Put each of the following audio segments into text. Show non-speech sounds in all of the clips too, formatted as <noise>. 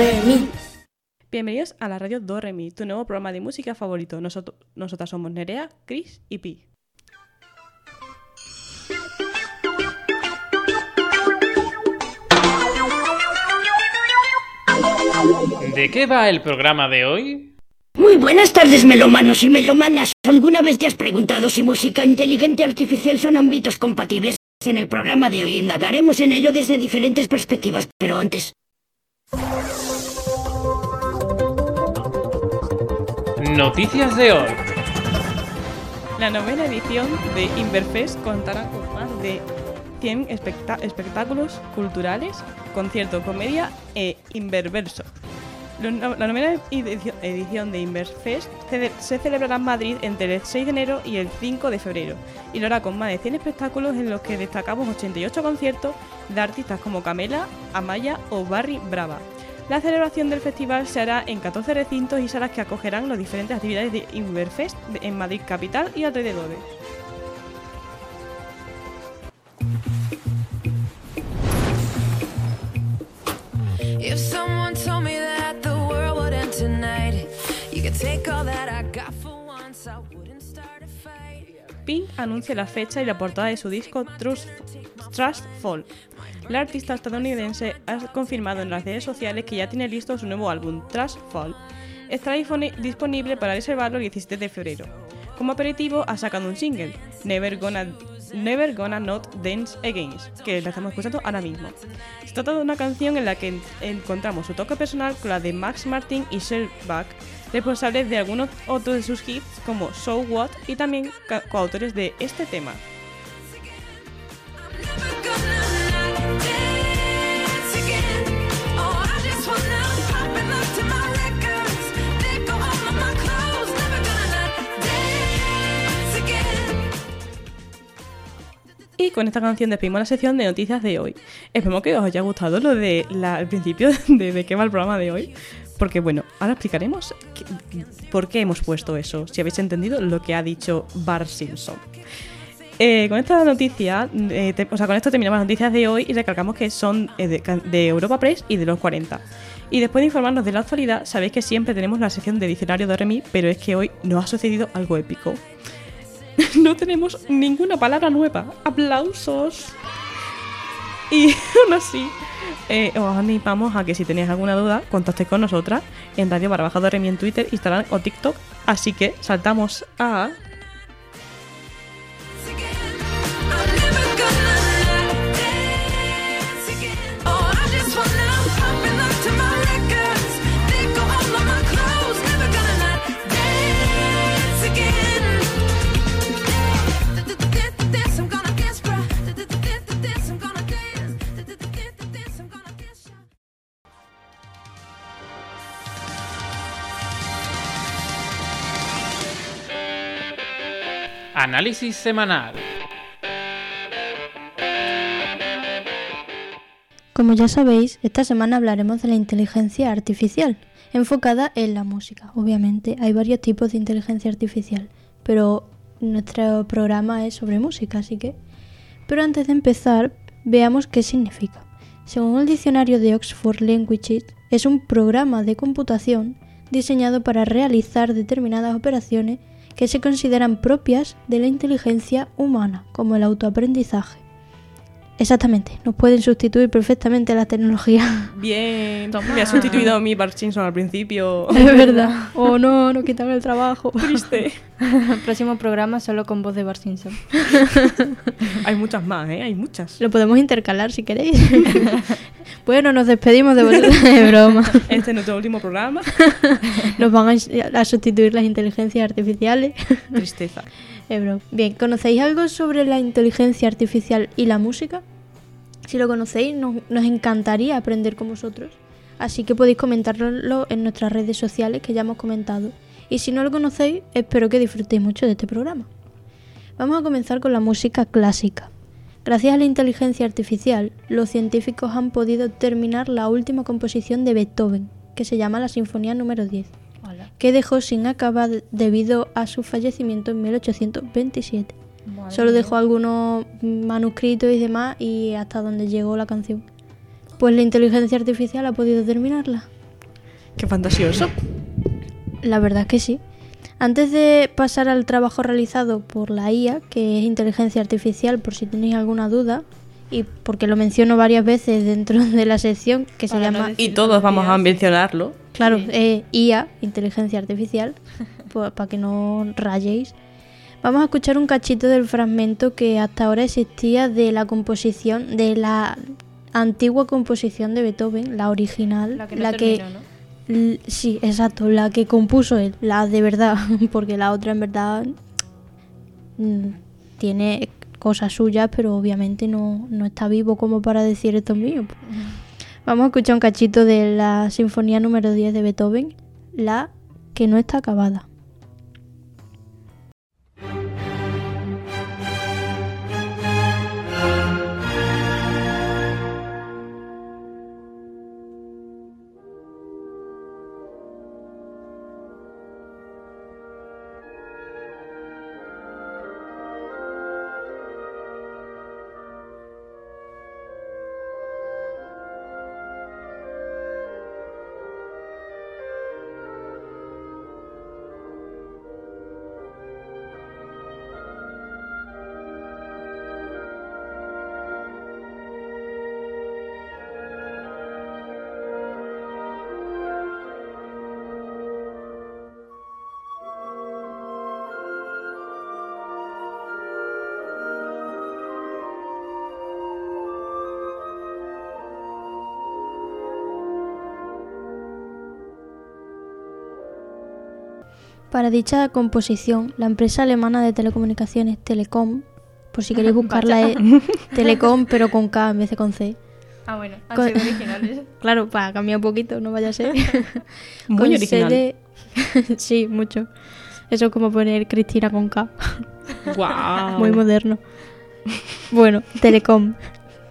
Re, Mi. Bienvenidos a la radio Do Re Mi, tu nuevo programa de música favorito. Nosotras somos Nerea, Chris y Pi. ¿De qué va el programa de hoy? Muy buenas tardes, melomanos y melomanas. ¿Alguna vez te has preguntado si música inteligente artificial son ámbitos compatibles? En el programa de hoy indagaremos en ello desde diferentes perspectivas, pero antes... Noticias de hoy. La novena edición de Inverfest contará con más de 100 especta- espectáculos culturales, conciertos, comedia e Inververso. La novena edici- edición de Inverfest ce- se celebrará en Madrid entre el 6 de enero y el 5 de febrero y lo hará con más de 100 espectáculos en los que destacamos 88 conciertos de artistas como Camela, Amaya o Barry Brava. La celebración del festival se hará en 14 recintos y salas que acogerán las diferentes actividades de Inverfest en Madrid capital y alrededores. Pink anuncia la fecha y la portada de su disco Trust, Trust Fall. La artista estadounidense ha confirmado en las redes sociales que ya tiene listo su nuevo álbum, Trust Fall. Estará disponible para reservarlo el 17 de febrero. Como aperitivo ha sacado un single, Never Gonna, Never Gonna Not Dance Again, que la estamos escuchando ahora mismo. Se trata de una canción en la que en- encontramos su toque personal con la de Max Martin y Shellback, responsables de algunos otros de sus hits como So What y también coautores de este tema. Y con esta canción despedimos la sección de noticias de hoy. Esperemos que os haya gustado lo de la, al principio <laughs> de, de qué va el programa de hoy. Porque bueno, ahora explicaremos por qué hemos puesto eso, si habéis entendido lo que ha dicho Bart Simpson. Eh, con esta noticia, eh, o sea, con esto terminamos las noticias de hoy y recalcamos que son eh, de, de Europa Press y de los 40. Y después de informarnos de la actualidad, sabéis que siempre tenemos la sección de diccionario de Remi, pero es que hoy nos ha sucedido algo épico. <laughs> no tenemos ninguna palabra nueva. ¡Aplausos! Y <laughs> aún así, eh, os animamos a que si tenéis alguna duda, contactéis con nosotras en Radio Barra Baja en Twitter, Instagram o TikTok. Así que saltamos a Análisis semanal. Como ya sabéis, esta semana hablaremos de la inteligencia artificial, enfocada en la música. Obviamente hay varios tipos de inteligencia artificial, pero nuestro programa es sobre música, así que... Pero antes de empezar, veamos qué significa. Según el diccionario de Oxford Languages, es un programa de computación diseñado para realizar determinadas operaciones que se consideran propias de la inteligencia humana, como el autoaprendizaje. Exactamente, nos pueden sustituir perfectamente la tecnología. <laughs> Bien, me ha sustituido a mi Bart Simpson al principio. <laughs> es verdad. <laughs> O no, nos quitan el trabajo. Triste. Próximo programa solo con voz de Bart Simpson. Hay muchas más, ¿eh? Hay muchas. Lo podemos intercalar si queréis. Bueno, nos despedimos de vosotros. <laughs> Es broma. Este es nuestro último programa. <laughs> Nos van a, a sustituir las inteligencias artificiales. <laughs> Tristeza. Bien, ¿conocéis algo sobre la inteligencia artificial y la música? Si lo conocéis, nos, nos encantaría aprender con vosotros. Así que podéis comentárnoslo en nuestras redes sociales que ya hemos comentado. Y si no lo conocéis, espero que disfrutéis mucho de este programa. Vamos a comenzar con la música clásica. Gracias a la inteligencia artificial, los científicos han podido terminar la última composición de Beethoven, que se llama la Sinfonía número 10, que dejó sin acabar debido a su fallecimiento en 1827. Solo dejó algunos manuscritos y demás y hasta donde llegó la canción. Pues la inteligencia artificial ha podido terminarla. Qué fantasioso. La verdad es que sí. Antes de pasar al trabajo realizado por la IA, que es inteligencia artificial, por si tenéis alguna duda, y porque lo menciono varias veces dentro <laughs> de la sección, que se no llama... Y todos vamos a mencionarlo. Claro, Sí. eh, IA, inteligencia artificial, <laughs> para que no rayéis. Vamos a escuchar un cachito del fragmento que hasta ahora existía de la composición, de la antigua composición de Beethoven, la original, La que no que terminó, ¿no? Sí, exacto, la que compuso él, la de verdad, <laughs> porque la otra en verdad mm, tiene cosas suyas, pero obviamente no, no está vivo como para decir esto es mío. Vamos a escuchar un cachito de la Sinfonía número 10 de Beethoven, la que no está acabada. Para dicha composición, la empresa alemana de telecomunicaciones Telecom, por si queréis <laughs> buscarla, es <laughs> Telecom pero con K en vez de con C. Ah, bueno, han Con- sido originales. <laughs> Claro, para cambiar un poquito, no vaya a ser. Muy Con original. sede- sí, mucho. Eso es como poner Cristina con K. Guau. Muy moderno. Bueno, Telecom,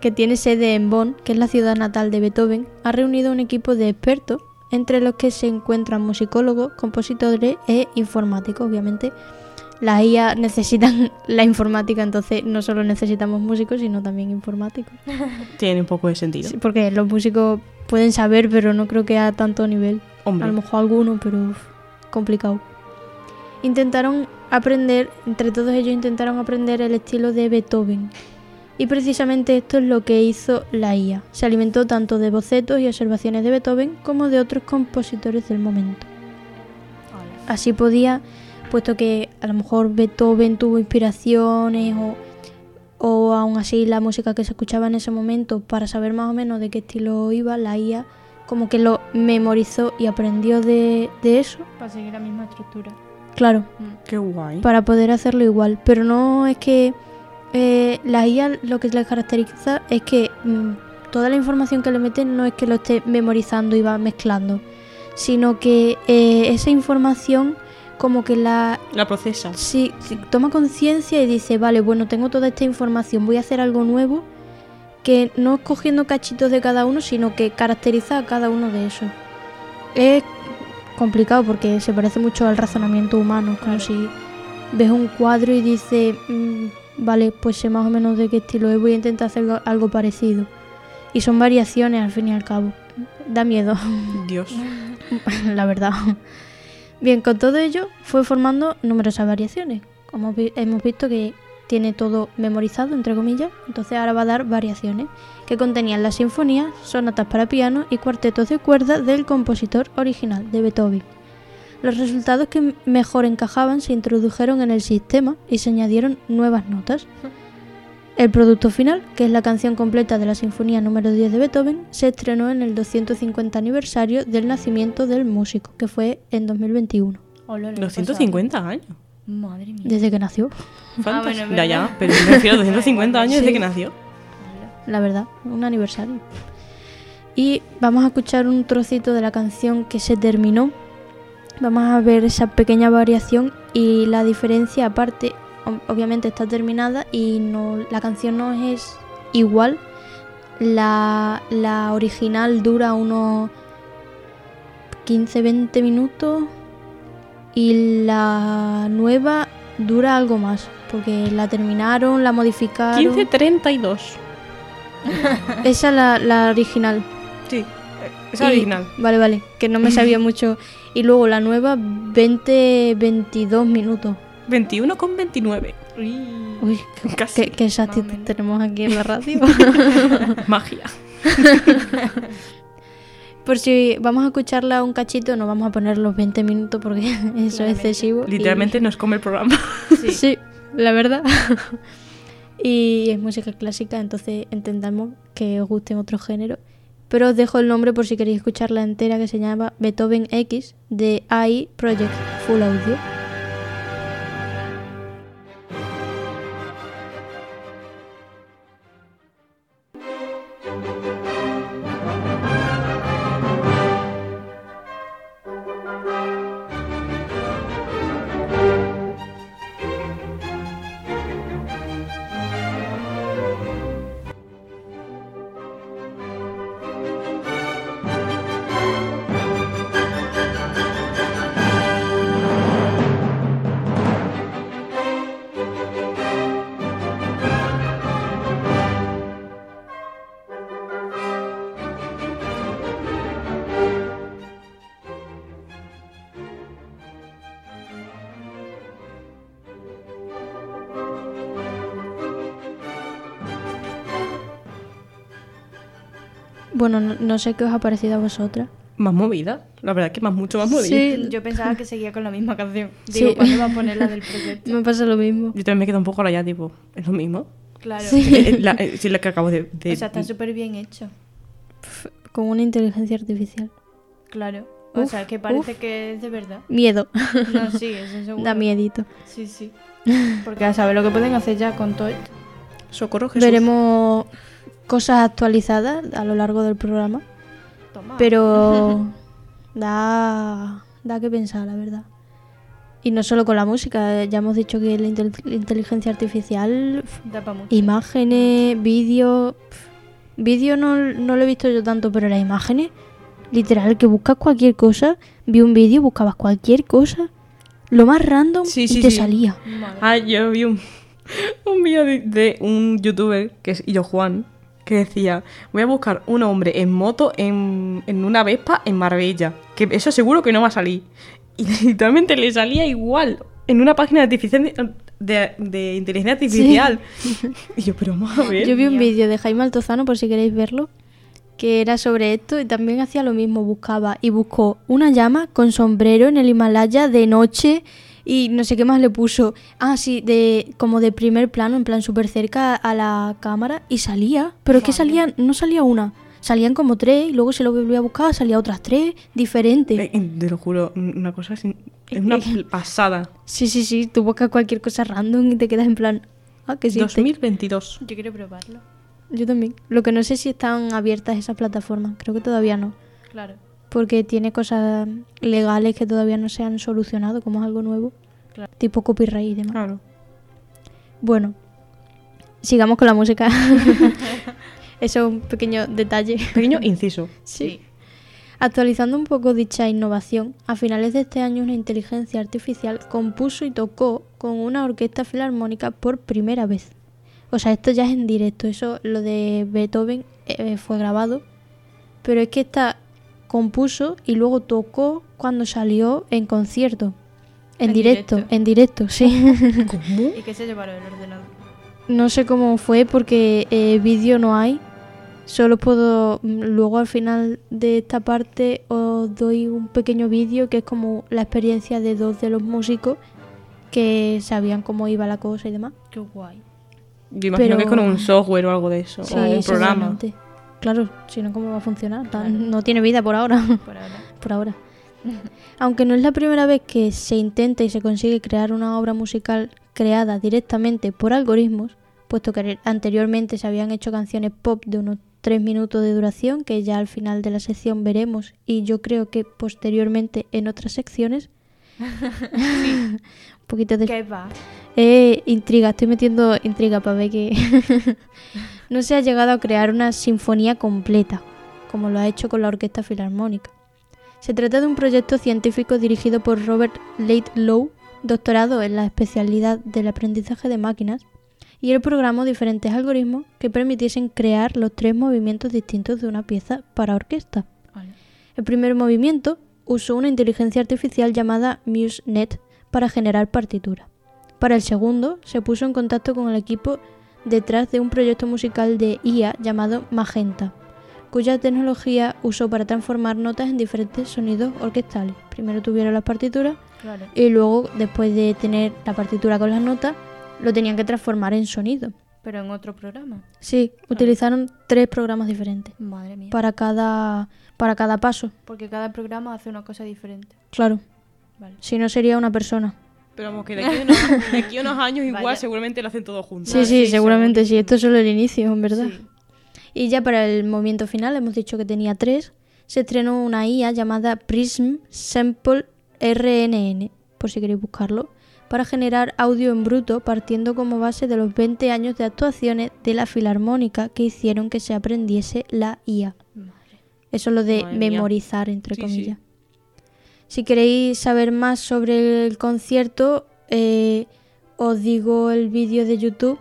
que tiene sede en Bonn, que es la ciudad natal de Beethoven, ha reunido un equipo de expertos, entre los que se encuentran musicólogos, compositores e informáticos. Obviamente, las IA necesitan <laughs> la informática, entonces no solo necesitamos músicos, sino también informáticos. <laughs> Tiene un poco de sentido. Sí, porque los músicos pueden saber, pero no creo que a tanto nivel. Hombre, A lo mejor alguno, pero uf, complicado. Intentaron aprender, entre todos ellos intentaron aprender el estilo de Beethoven. Y precisamente esto es lo que hizo la IA. Se alimentó tanto de bocetos y observaciones de Beethoven como de otros compositores del momento. Así podía, puesto que a lo mejor Beethoven tuvo inspiraciones o, o aún así la música que se escuchaba en ese momento, para saber más o menos de qué estilo iba, la IA como que lo memorizó y aprendió de, de eso. Para seguir la misma estructura. Claro, qué guay. para poder hacerlo igual. Pero no es que eh, la IA lo que le caracteriza es que mm, toda la información que le meten no es que lo esté memorizando y va mezclando, sino que eh, esa información como que la La procesa. si, si toma conciencia y dice, vale, bueno, tengo toda esta información, voy a hacer algo nuevo, que no es cogiendo cachitos de cada uno, sino que caracteriza a cada uno de esos. Es complicado porque se parece mucho al razonamiento humano, como Claro. si ves un cuadro y dices, "Mm, vale, pues sé más o menos de qué estilo es, voy a intentar hacer algo- parecido. Y son variaciones al fin y al cabo. Da miedo. <laughs> Dios. <laughs> la verdad. Bien, con todo ello fue formando numerosas variaciones. Como vi- hemos visto que tiene todo memorizado, entre comillas, entonces ahora va a dar variaciones que contenían las sinfonías, sonatas para piano y cuartetos de cuerda del compositor original, de Beethoven. Los resultados que mejor encajaban se introdujeron en el sistema y se añadieron nuevas notas. <laughs> El producto final, que es la canción completa de la Sinfonía número 10 de Beethoven, se estrenó en el 250 aniversario del nacimiento del músico, que fue en 2021, Hola, lo 250 años. pasado. Madre mía. desde que nació, <laughs> Ah, bueno, ya, ya, pero me refiero a <laughs> 250 años desde que nació. la verdad, un aniversario. Y vamos a escuchar un trocito de la canción que se terminó. Vamos a ver esa pequeña variación y la diferencia aparte, ob- obviamente está terminada y no la canción no es igual. La, la original dura unos 15-20 minutos y la nueva dura algo más porque la terminaron, la modificaron. 1532. Esa es la, la original. Sí. Esa es Y- original. Vale, vale, que no me sabía mucho. <laughs> Y luego la nueva, 20, 22 minutos. 21 con 29. Uy, Casi. qué, qué exactitud tenemos aquí en la radio. <laughs> Magia. <laughs> Por si vamos a escucharla un cachito, no vamos a poner los 20 minutos porque <laughs> eso es excesivo. y- Literalmente nos come el programa. Sí. la verdad. y es música clásica, entonces entendamos que os gusten otros géneros. Pero os dejo el nombre por si queréis escucharla entera que se llama Beethoven X de AI Project Full Audio. Bueno, no, no sé qué os ha parecido a vosotras. Más movida. La verdad que más mucho más movida. Sí, Yo pensaba que seguía con la misma canción. Sí. Digo, ¿cuándo va a poner la del proyecto? <laughs> me pasa lo mismo. Yo también me quedo un poco rayada, tipo, es lo mismo. Claro. Eh, la, sí, la que acabo de. de- O sea, está súper bien hecho. Con una inteligencia artificial. Claro. O Uf, sea, que parece uf. que es de verdad. Miedo. No, sí, eso <laughs> seguro. da miedito. Sí, sí. Porque a saber lo que pueden hacer ya con todo esto. Socorro Jesús. Veremos cosas actualizadas a lo largo del programa. Toma. Pero <laughs> da, da que pensar, la verdad. Y no solo con la música, ya hemos dicho que la intel- la inteligencia artificial, Da mucho. imágenes, vídeo... pf, Vídeo no, no lo he visto yo tanto, pero las imágenes, literal, que buscas cualquier cosa, vi un vídeo, buscabas cualquier cosa, lo más random Sí, y te sí. salía. Madre. Ah, yo vi un, <laughs> un vídeo de, de un youtuber, que es Illo Juan, que decía, voy a buscar un hombre en moto en, en una Vespa en Marbella. Que eso seguro que no va a salir. Y <laughs> literalmente le salía igual en una página de, artifici- de, de inteligencia artificial. <laughs> Y yo, pero vamos a ver. Yo vi un vídeo de Jaime Altozano, por si queréis verlo, que era sobre esto y también hacía lo mismo, buscaba y buscó una llama con sombrero en el Himalaya de noche y no sé qué más le puso. Ah, sí, de como de primer plano, en plan súper cerca a la cámara y salía, pero es que salían, no salía una, salían como tres y luego se lo volvía a buscar, salía otras tres diferentes. Eh, eh, Te lo juro, una cosa sin- es una pasada. Sí, sí, sí, tú buscas cualquier cosa random y te quedas en plan, ah, que sí. 2022. Yo quiero probarlo. Yo también. Lo que no sé si están abiertas esas plataformas, creo que todavía no. Claro. Porque tiene cosas legales que todavía no se han solucionado, como es algo nuevo, Claro. tipo copyright y demás. Claro. Bueno, sigamos con la música. <laughs> Eso es un pequeño detalle. Pequeño inciso. <laughs> Sí. Actualizando un poco dicha innovación, a finales de este año una inteligencia artificial compuso y tocó con una orquesta filarmónica por primera vez. O sea, esto ya es en directo, eso lo de Beethoven eh, fue grabado, pero es que esta compuso y luego tocó cuando salió en concierto. En, En directo, directo. en directo, sí. <laughs> ¿Cómo? ¿Y qué se llevaron el ordenador? No sé cómo fue porque eh, vídeo no hay. Solo puedo, mm, luego al final de esta parte os doy un pequeño vídeo que es como la experiencia de dos de los músicos que sabían cómo iba la cosa y demás. Qué guay. Yo imagino que es con Pero- un software o algo de eso. Sí, o un programa. Claro, si no, ¿cómo va a funcionar? Tan- Claro. No tiene vida por ahora. <laughs> Por ahora. <laughs> por ahora. <laughs> Aunque no es la primera vez que se intenta y se consigue crear una obra musical creada directamente por algoritmos, puesto que anteriormente se habían hecho canciones pop de unos 3 minutos de duración, que ya al final de la sección veremos, y yo creo que posteriormente en otras secciones. un poquito de ¿Qué va? eh, intriga, estoy metiendo intriga para ver que no se ha llegado a crear una sinfonía completa, como lo ha hecho con la Orquesta Filarmónica. Se trata de un proyecto científico dirigido por Robert Laidlaw, doctorado en la especialidad del aprendizaje de máquinas, y él programó diferentes algoritmos que permitiesen crear los tres movimientos distintos de una pieza para orquesta. Vale. El primer movimiento usó una inteligencia artificial llamada MuseNet para generar partitura. Para el segundo, se puso en contacto con el equipo detrás de un proyecto musical de IA llamado Magenta, cuya tecnología usó para transformar notas en diferentes sonidos orquestales. Primero tuvieron las partituras Claro. y luego, después de tener la partitura con las notas, lo tenían que transformar en sonido. Pero en otro programa. Sí, utilizaron tres programas diferentes Madre mía. para cada, para cada paso. Porque cada programa hace una cosa diferente. Claro, Vale. si no sería una persona. Pero vamos, que de aquí a unos, <laughs> de aquí a unos años igual Vaya. seguramente lo hacen todo junto. Sí, sí, seguramente sí. Esto es solo el inicio, en verdad. Sí. Y ya para el movimiento final, hemos dicho que tenía tres, se estrenó una IA llamada Prism Sample RNN, por si queréis buscarlo, para generar audio en bruto partiendo como base de los 20 años de actuaciones de la Filarmónica que hicieron que se aprendiese la IA. Eso es lo de Madre mía. memorizar, entre Sí, comillas. sí. Si queréis saber más sobre el concierto, eh, os digo el vídeo de YouTube,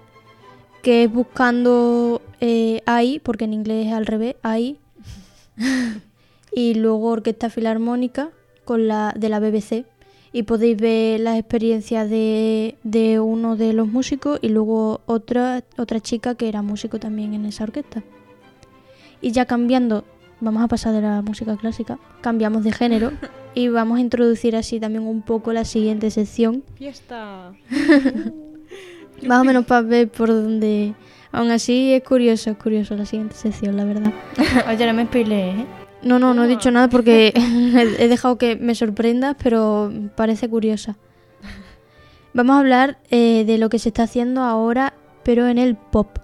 que es buscando eh, AI, porque en inglés es al revés, AI, <laughs> y luego Orquesta Filarmónica con la, de la BBC. Y podéis ver las experiencias de, de uno de los músicos y luego otra, otra chica que era músico también en esa orquesta. Y ya cambiando, vamos a pasar de la música clásica, cambiamos de género <laughs> y vamos a introducir así también un poco la siguiente sección, Fiesta. <laughs> más o menos para ver por dónde... Aún así es curioso, es curioso la siguiente sección, la verdad. <laughs> Oye, no me spoilees, ¿eh? No, no, no he dicho nada porque <laughs> he dejado que me sorprendas, pero parece curiosa. Vamos a hablar eh, de lo que se está haciendo ahora, pero en el pop.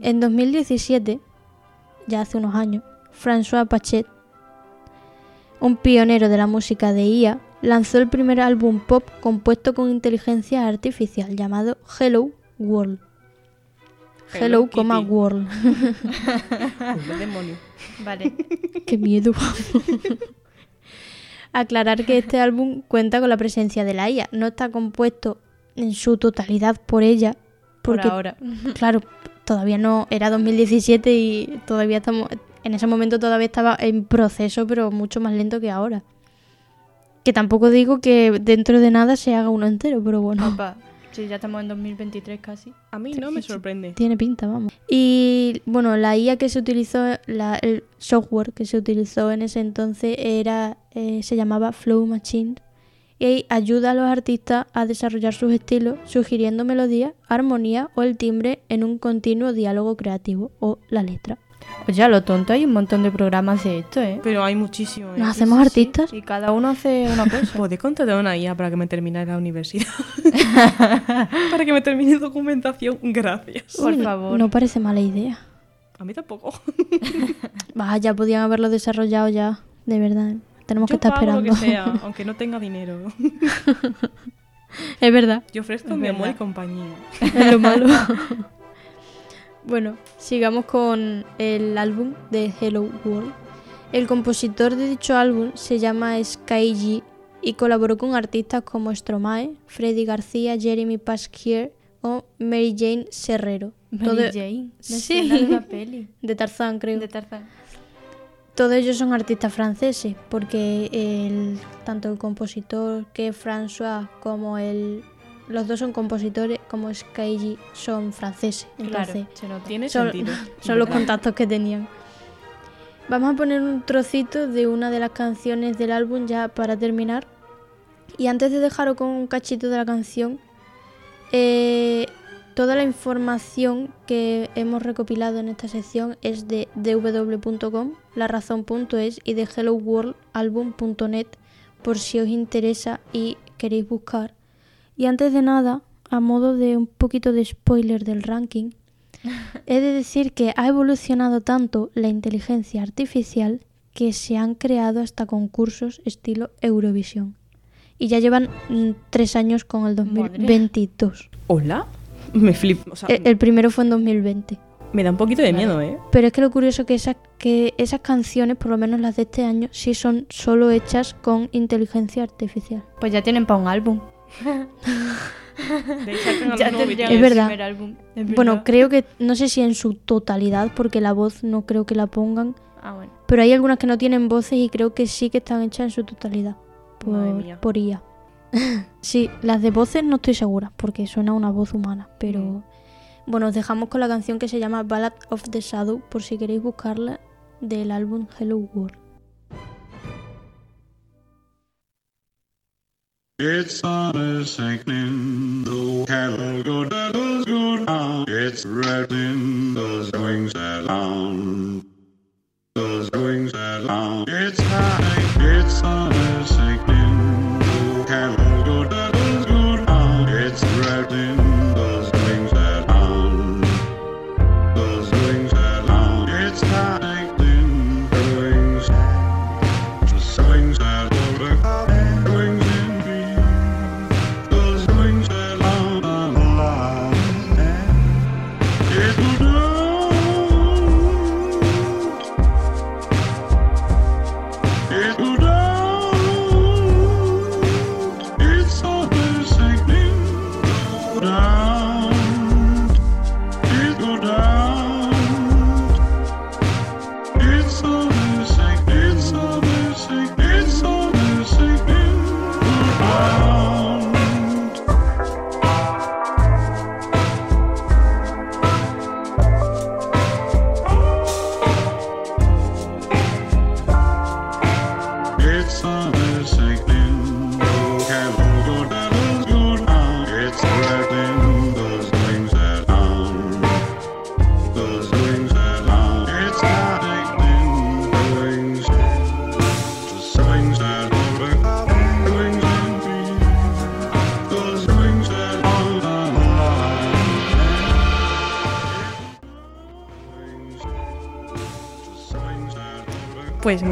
En 2017, ya hace unos años, François Pachet, un pionero de la música de IA, lanzó el primer álbum pop compuesto con inteligencia artificial llamado Hello World. Hello, Hello coma. World. <laughs> ¡Qué demonio! Vale. Qué miedo. Aclarar que este álbum cuenta con la presencia de la IA. No está compuesto en su totalidad por ella. Por Porque, ahora. claro, todavía no. Era 2017 y todavía estamos. En ese momento todavía estaba en proceso, pero mucho más lento que ahora. Que tampoco digo que dentro de nada se haga uno entero, pero bueno. Papá, sí, ya estamos en 2023 casi. A mí no me sorprende. Tiene pinta, vamos. Y bueno, la IA que se utilizó, la- el software que se utilizó en ese entonces era, eh, se llamaba Flow Machine y ayuda a los artistas a desarrollar sus estilos, sugiriendo melodía, armonía o el timbre en un continuo diálogo creativo o la letra. Oye, a lo tonto hay un montón de programas de esto, ¿eh? Pero hay muchísimo. ¿eh? ¿Nos hacemos artistas? Y cada uno hace una cosa. <laughs> ¿Podéis contratar una IA para que me termine la universidad? <laughs> para que me termine documentación. Gracias. Por Uy, favor. No parece mala idea. A mí tampoco. <laughs> Vaya, podían haberlo desarrollado ya, de verdad. Tenemos que estar pago esperando. lo que sea, aunque no tenga dinero. es verdad. Yo ofrezco Es mi amor y compañía. Es lo malo. Bueno, sigamos con el álbum de Hello World. El compositor de dicho álbum se llama Sky G y colaboró con artistas como Stromae, Freddy García, Jeremy Pasquier o Mary Jane Serrero. Mary Todo- Jane. Sí. de una peli. <laughs> De Tarzán, creo. De Tarzán. Todos ellos son artistas franceses, porque el, tanto el compositor que es François como el... Los dos son compositores, como G son franceses. Entonces, Claro, se nota. Tiene Son- sentido. <laughs> son los contactos que tenían. Vamos a poner un trocito de una de las canciones del álbum ya para terminar. Y antes de dejaros con un cachito de la canción, eh, toda la información que hemos recopilado en esta sección es de dw.com, larazón.es y de helloworldalbum.net por si os interesa y queréis buscar. Y antes de nada, a modo de un poquito de spoiler del ranking, <laughs> He de decir que ha evolucionado tanto la inteligencia artificial que se han creado hasta concursos estilo Eurovisión. Y ya llevan mm, tres años con el 2022. ¿Hola? Me flipo. O sea, El, el primero fue en 2020. me da un poquito de miedo, ¿eh? Pero es que lo curioso es que esas, que esas canciones, por lo menos las de este año, sí son solo hechas con inteligencia artificial. Pues ya tienen para un álbum. De al Ya. Es verdad. el primer álbum. Es Bueno, verdad. creo que, no sé si en su totalidad, porque la voz no creo que la pongan, Ah, bueno. Pero hay algunas que no tienen voces y creo que sí que están hechas en su totalidad por, por IA. <laughs> sí, las de voces no estoy segura porque suena una voz humana, pero Mm. bueno, os dejamos con la canción que se llama Ballad of the Shadow por si queréis buscarla del álbum Hello World. It's sun is sinking, the cattle go devils go down. It's in those wings along. Those wings along. It's high, it's sun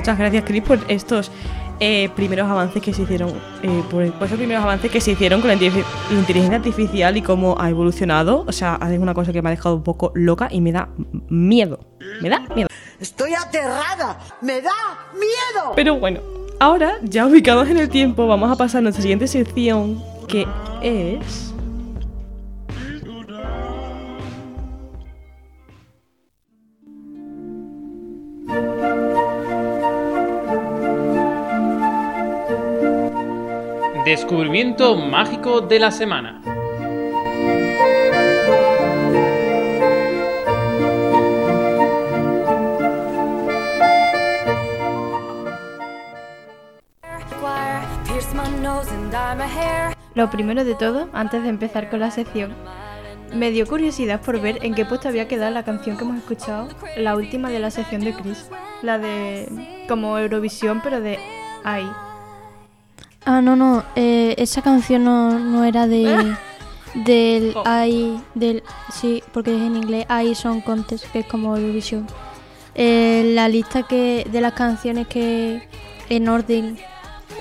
muchas gracias, Chris, por estos eh, primeros avances que se hicieron, eh, por, por esos primeros avances que se hicieron con la la inteligencia artificial y cómo ha evolucionado. O sea, es una cosa que me ha dejado un poco loca y me da miedo. Me da miedo. Estoy aterrada. Me da miedo. Pero bueno, ahora, ya ubicados en el tiempo, vamos a pasar a nuestra siguiente sección, que es... Descubrimiento mágico de la semana. Lo primero de todo, antes de empezar con la sección, me dio curiosidad por ver en qué puesto había quedado la canción que hemos escuchado, la última de la sección de Chris. La de. como Eurovisión, pero de AI. Ah, no, no, eh, esa canción no, no era de <laughs> del I, del sí, porque es en inglés I Song Contest, que es como Eurovision. Eh, la lista que de las canciones que en orden,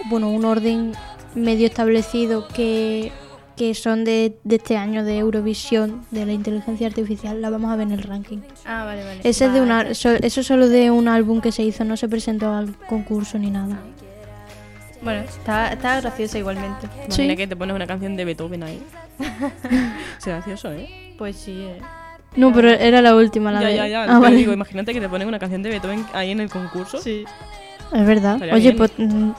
bueno, un orden medio establecido que, que son de, de este año de Eurovisión, de la inteligencia artificial, la vamos a ver en el ranking. Ah, vale, vale. Ese es de una, so- eso es solo de un álbum que se hizo, no se presentó al concurso ni nada. Bueno, está, está graciosa igualmente. Imagina Sí. que te pones una canción de Beethoven ahí. <laughs> Es gracioso, ¿eh? Pues sí, eh. No, pero era la última, la ya, de... ya, ya. Ah, pero vale. digo, imagínate que te ponen una canción de Beethoven ahí en el concurso. Sí. Es verdad. Estaría Oye, pues mm,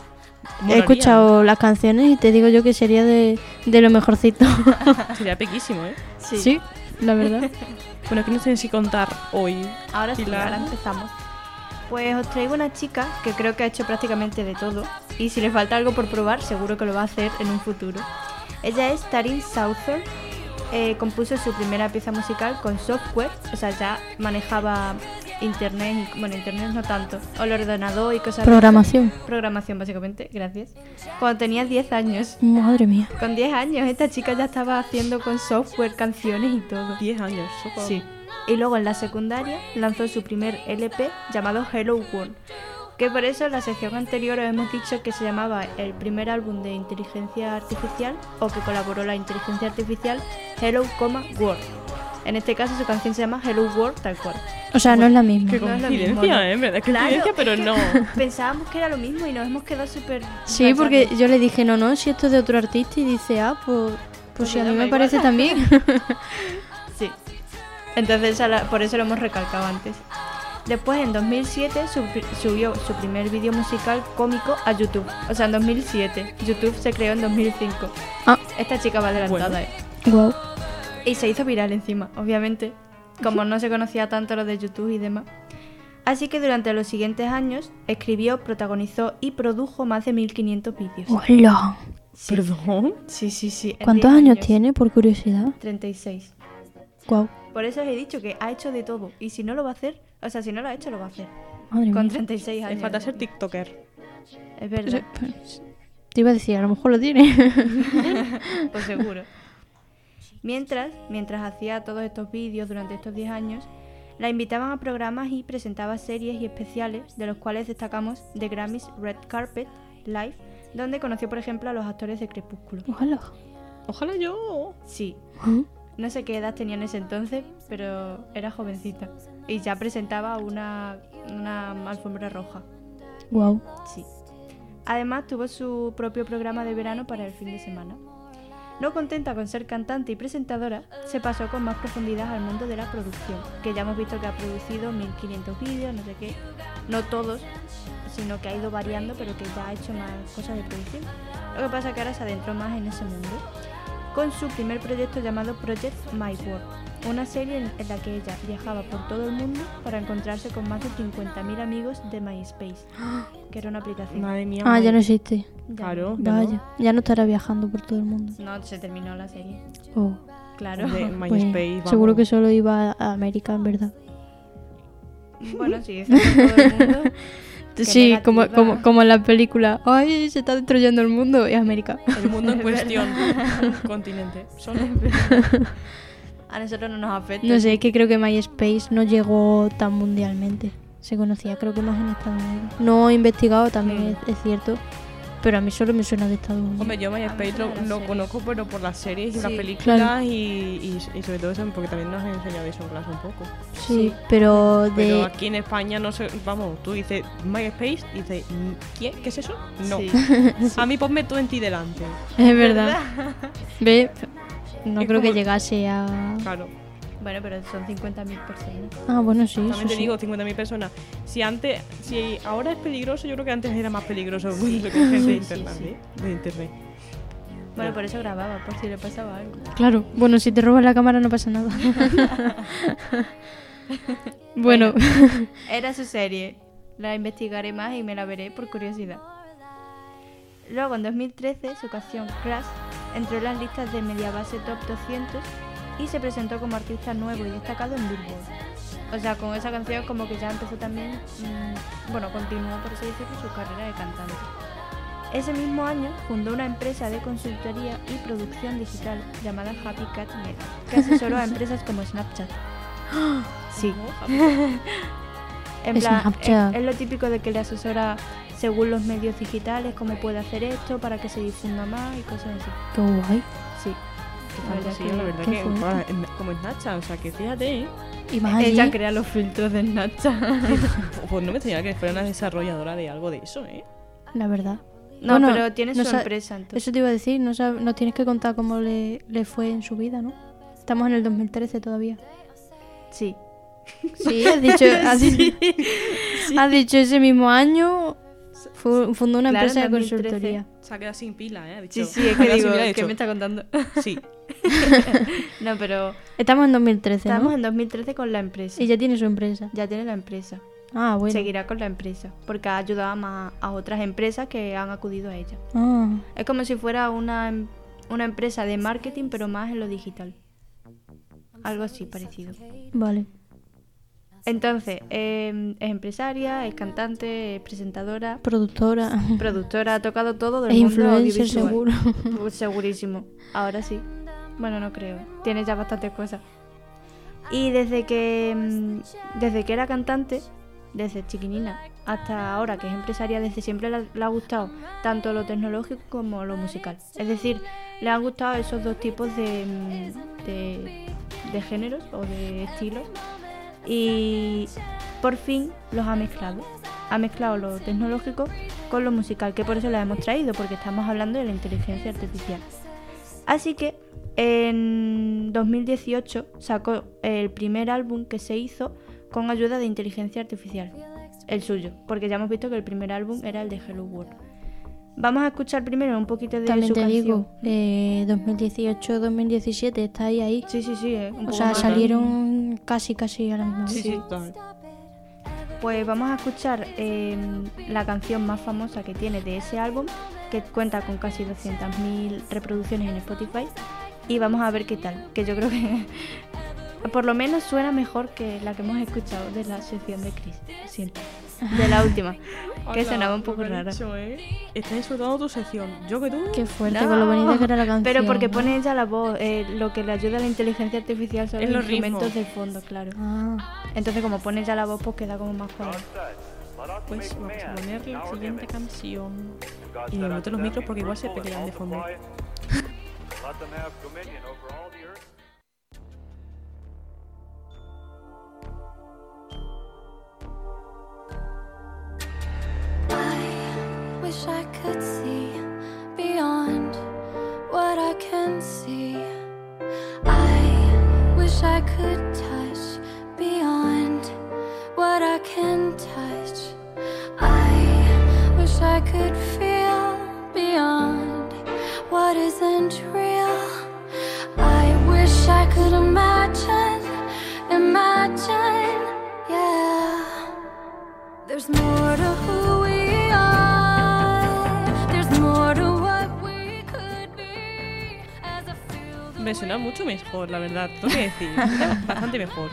he escuchado las canciones y te digo yo que sería de, de lo mejorcito. <laughs> Sería pequísimo, ¿eh? Sí. la verdad. Bueno, ¿qué nos tienes que contar hoy? Ahora sí, ahora empezamos. Pues os traigo una chica que creo que ha hecho prácticamente de todo y si le falta algo por probar seguro que lo va a hacer en un futuro. Ella es Tarin Souther, eh, compuso su primera pieza musical con software, o sea, ya manejaba internet, y, bueno, internet no tanto, o el ordenador y cosas de Programación. esas. Programación, básicamente, gracias. Cuando tenía 10 años. Madre mía. Con 10 años esta chica ya estaba haciendo con software canciones y todo. 10 años. sopa. Sí. Y luego en la secundaria lanzó su primer LP llamado Hello World. Que por eso en la sección anterior os hemos dicho que se llamaba el primer álbum de inteligencia artificial o que colaboró la inteligencia artificial Hello, World. En este caso su canción se llama Hello World tal cual. O sea, no es la misma. Qué No coincidencia, mismo, ¿no? ¿eh? Verdad, qué Claro, coincidencia, pero es que no. <laughs> Pensábamos que era lo mismo y nos hemos quedado súper... Sí, porque yo le dije, no, no, si esto es de otro artista y dice, ah, pues, pues si a mí me igual. parece también. <laughs> Entonces por eso lo hemos recalcado antes. Después, en 2007, sub- subió su primer vídeo musical cómico a YouTube. O sea, en 2007. YouTube se creó en 2005. Ah. Esta chica va adelantada, ¿eh? Wow. Y se hizo viral encima, obviamente, como no se conocía tanto lo de YouTube y demás. Así que durante los siguientes años escribió, protagonizó y produjo más de 1500 vídeos. Hola. Sí. ¿Perdón? Sí, sí, sí. ¿Cuántos 10 años tiene, por curiosidad? 36. Wow. Por eso os he dicho que ha hecho de todo. Y si no lo va a hacer, o sea, si no lo ha hecho, lo va a hacer. Madre Con mía. 36 Le años. falta ser TikToker. Es verdad, Te iba a decir, a lo mejor lo tiene. <laughs> pues seguro. Mientras, mientras hacía todos estos vídeos durante estos 10 años, la invitaban a programas y presentaba series y especiales, de los cuales destacamos The Grammys Red Carpet Live, donde conoció, por ejemplo, a los actores de Crepúsculo. Ojalá. Ojalá yo. Sí, ¿Mm? No sé qué edad tenía en ese entonces, pero era jovencita. Y ya presentaba una, una alfombra roja. Wow. Sí. Además tuvo su propio programa de verano para el fin de semana. No contenta con ser cantante y presentadora, se pasó con más profundidad al mundo de la producción, que ya hemos visto que ha producido 1500 vídeos, no sé qué, no todos, sino que ha ido variando, pero que ya ha hecho más cosas de producción. Lo que pasa es que ahora se adentró más en ese mundo, con su primer proyecto llamado Project My World, una serie en la que ella viajaba por todo el mundo para encontrarse con más de 50.000 amigos de MySpace, <gasps> que era una aplicación. Madre mía. Ah, ya no existe. Ya Claro. ya no. Vaya. Ya no estará viajando por todo el mundo. No, se terminó la serie. Oh. Claro. <laughs> Pues, MySpace, vamos. seguro que solo iba a América, en verdad. bueno, sí, <laughs> es todo el mundo. <laughs> Sí, como, como, como en la película. Ay, se está destruyendo el mundo. Y América. El mundo en <laughs> cuestión. <laughs> Continente. Solo. <laughs> A nosotros no nos afecta. No sé, es que creo que MySpace no llegó tan mundialmente. Se conocía, creo que más en Estados Unidos. No he investigado, también es, es cierto. Pero a mí solo me suena de Estados Unidos. Hombre, yo MySpace lo, de las lo conozco, pero por las series y las películas claro. y, y, y sobre todo eso, porque también nos han enseñado eso en clase un poco. sí, pero de. Pero aquí en España no sé, vamos, tú dices MySpace y dices, ¿qué? ¿Qué es eso? No. Sí. <laughs> A mí ponme 20 delante. Es verdad. <laughs> Ve, no Es creo que llegase a. Claro. Bueno, pero son 50.000 personas. Ah, bueno, sí. También te sí. digo, 50.000 personas. Si antes, si ahora es peligroso, yo creo que antes era más peligroso el mundo con <laughs> gente de Sí, internet. sí. ¿eh? De internet. Bueno, por eso grababa, por si le pasaba algo. Claro, bueno, si te robas la cámara no pasa nada. <laughs> bueno, <laughs> Era su serie. La investigaré más y me la veré por curiosidad. Luego, en 2013, su canción Crash entró en las listas de Mediabase Top 200 y se presentó como artista nuevo y destacado en Billboard. O sea, con esa canción como que ya empezó también, mm, bueno, continuó por así decirlo su carrera de cantante. Ese mismo año fundó una empresa de consultoría y producción digital llamada Happy Cat Net, que asesoró a <laughs> empresas como Snapchat. <gasps> Sí. <laughs> En plan. Es, es lo típico de que le asesora según los medios digitales cómo puede hacer esto para que se difunda más y cosas así. qué guay. Sí. La verdad Sí, que- la verdad que como Snapchat, o sea que fíjate, ¿eh? Y más allí, Ella crea los filtros de Snapchat. <laughs> pues no me extrañaba que fuera una desarrolladora de algo de eso, ¿eh? la verdad. No, Bueno, pero tiene no su sa- empresa entonces. Eso te iba a decir, no sab- nos tienes que contar cómo le, le fue en su vida, ¿no? Estamos en el 2013 todavía. Sí. Sí, has dicho, <laughs> has, has dicho ese mismo año fundó una Claro, empresa de en 2013. consultoría. Se ha quedado sin pila, ¿eh? Sí, sí, es que digo, ¿qué me está contando? Sí. <laughs> no, pero Estamos en 2013, estamos ¿no? en 2013 con la empresa. Y ya tiene su empresa. Ya tiene la empresa. Ah, bueno. Seguirá con la empresa. Porque ha ayudado a, más- a otras empresas que han acudido a ella. Ah, Es como si fuera una, em- una empresa de marketing, pero más en lo digital. Algo así parecido. vale. Entonces, eh, es empresaria, es cantante, es presentadora, Productora. productora, ha tocado todo del Es mundo influencer, audiovisual. seguro. Pues segurísimo. Ahora sí. Bueno, no creo. Tiene ya bastantes cosas. Y desde que mm, desde que era cantante, desde chiquinina hasta ahora que es empresaria, desde siempre le, le ha gustado tanto lo tecnológico como lo musical. Es decir, le han gustado esos dos tipos de, de, de géneros o de estilos. Y por fin los ha mezclado. Ha mezclado lo tecnológico con lo musical, que por eso la hemos traído, porque estamos hablando de la inteligencia artificial. Así que en 2018 sacó el primer álbum que se hizo con ayuda de inteligencia artificial. El suyo, porque ya hemos visto que el primer álbum era el de Hello World. Vamos a escuchar primero un poquito de También su te canción. digo, eh, 2018-2017 está ahí ahí. Sí, sí, sí. eh, un O poco sea, más. salieron casi casi a la misma Sí, vez. sí. Pues vamos a escuchar eh, la canción más famosa que tiene de ese álbum, que cuenta con casi 200.000 reproducciones en Spotify. Y vamos a ver qué tal, que yo creo que <laughs> por lo menos suena mejor que la que hemos escuchado de la sección de Chris. Siento. <laughs> De la última, que Hola, sonaba un poco rara. dicho, ¿eh? Estás disfrutando tu sección. Yo que tú. Qué fuerte No, con lo bonita que era la canción. Pero porque pone ella la voz, eh, lo que le ayuda a la inteligencia artificial son Es los instrumentos ritmos. de fondo, claro. Ah, Entonces como pone ella la voz, pues queda como más cuadrado. Pues vamos a poner la siguiente canción. Y me meto los micros porque igual se pelean de fondo. <laughs> <laughs> wish I could see beyond what I can see. I wish I could touch beyond what I can touch. I wish I could feel beyond what isn't real. I wish I could imagine, imagine, yeah. There's more to who Me suena mucho mejor, la verdad. <laughs> Tengo que decir. Bastante mejor.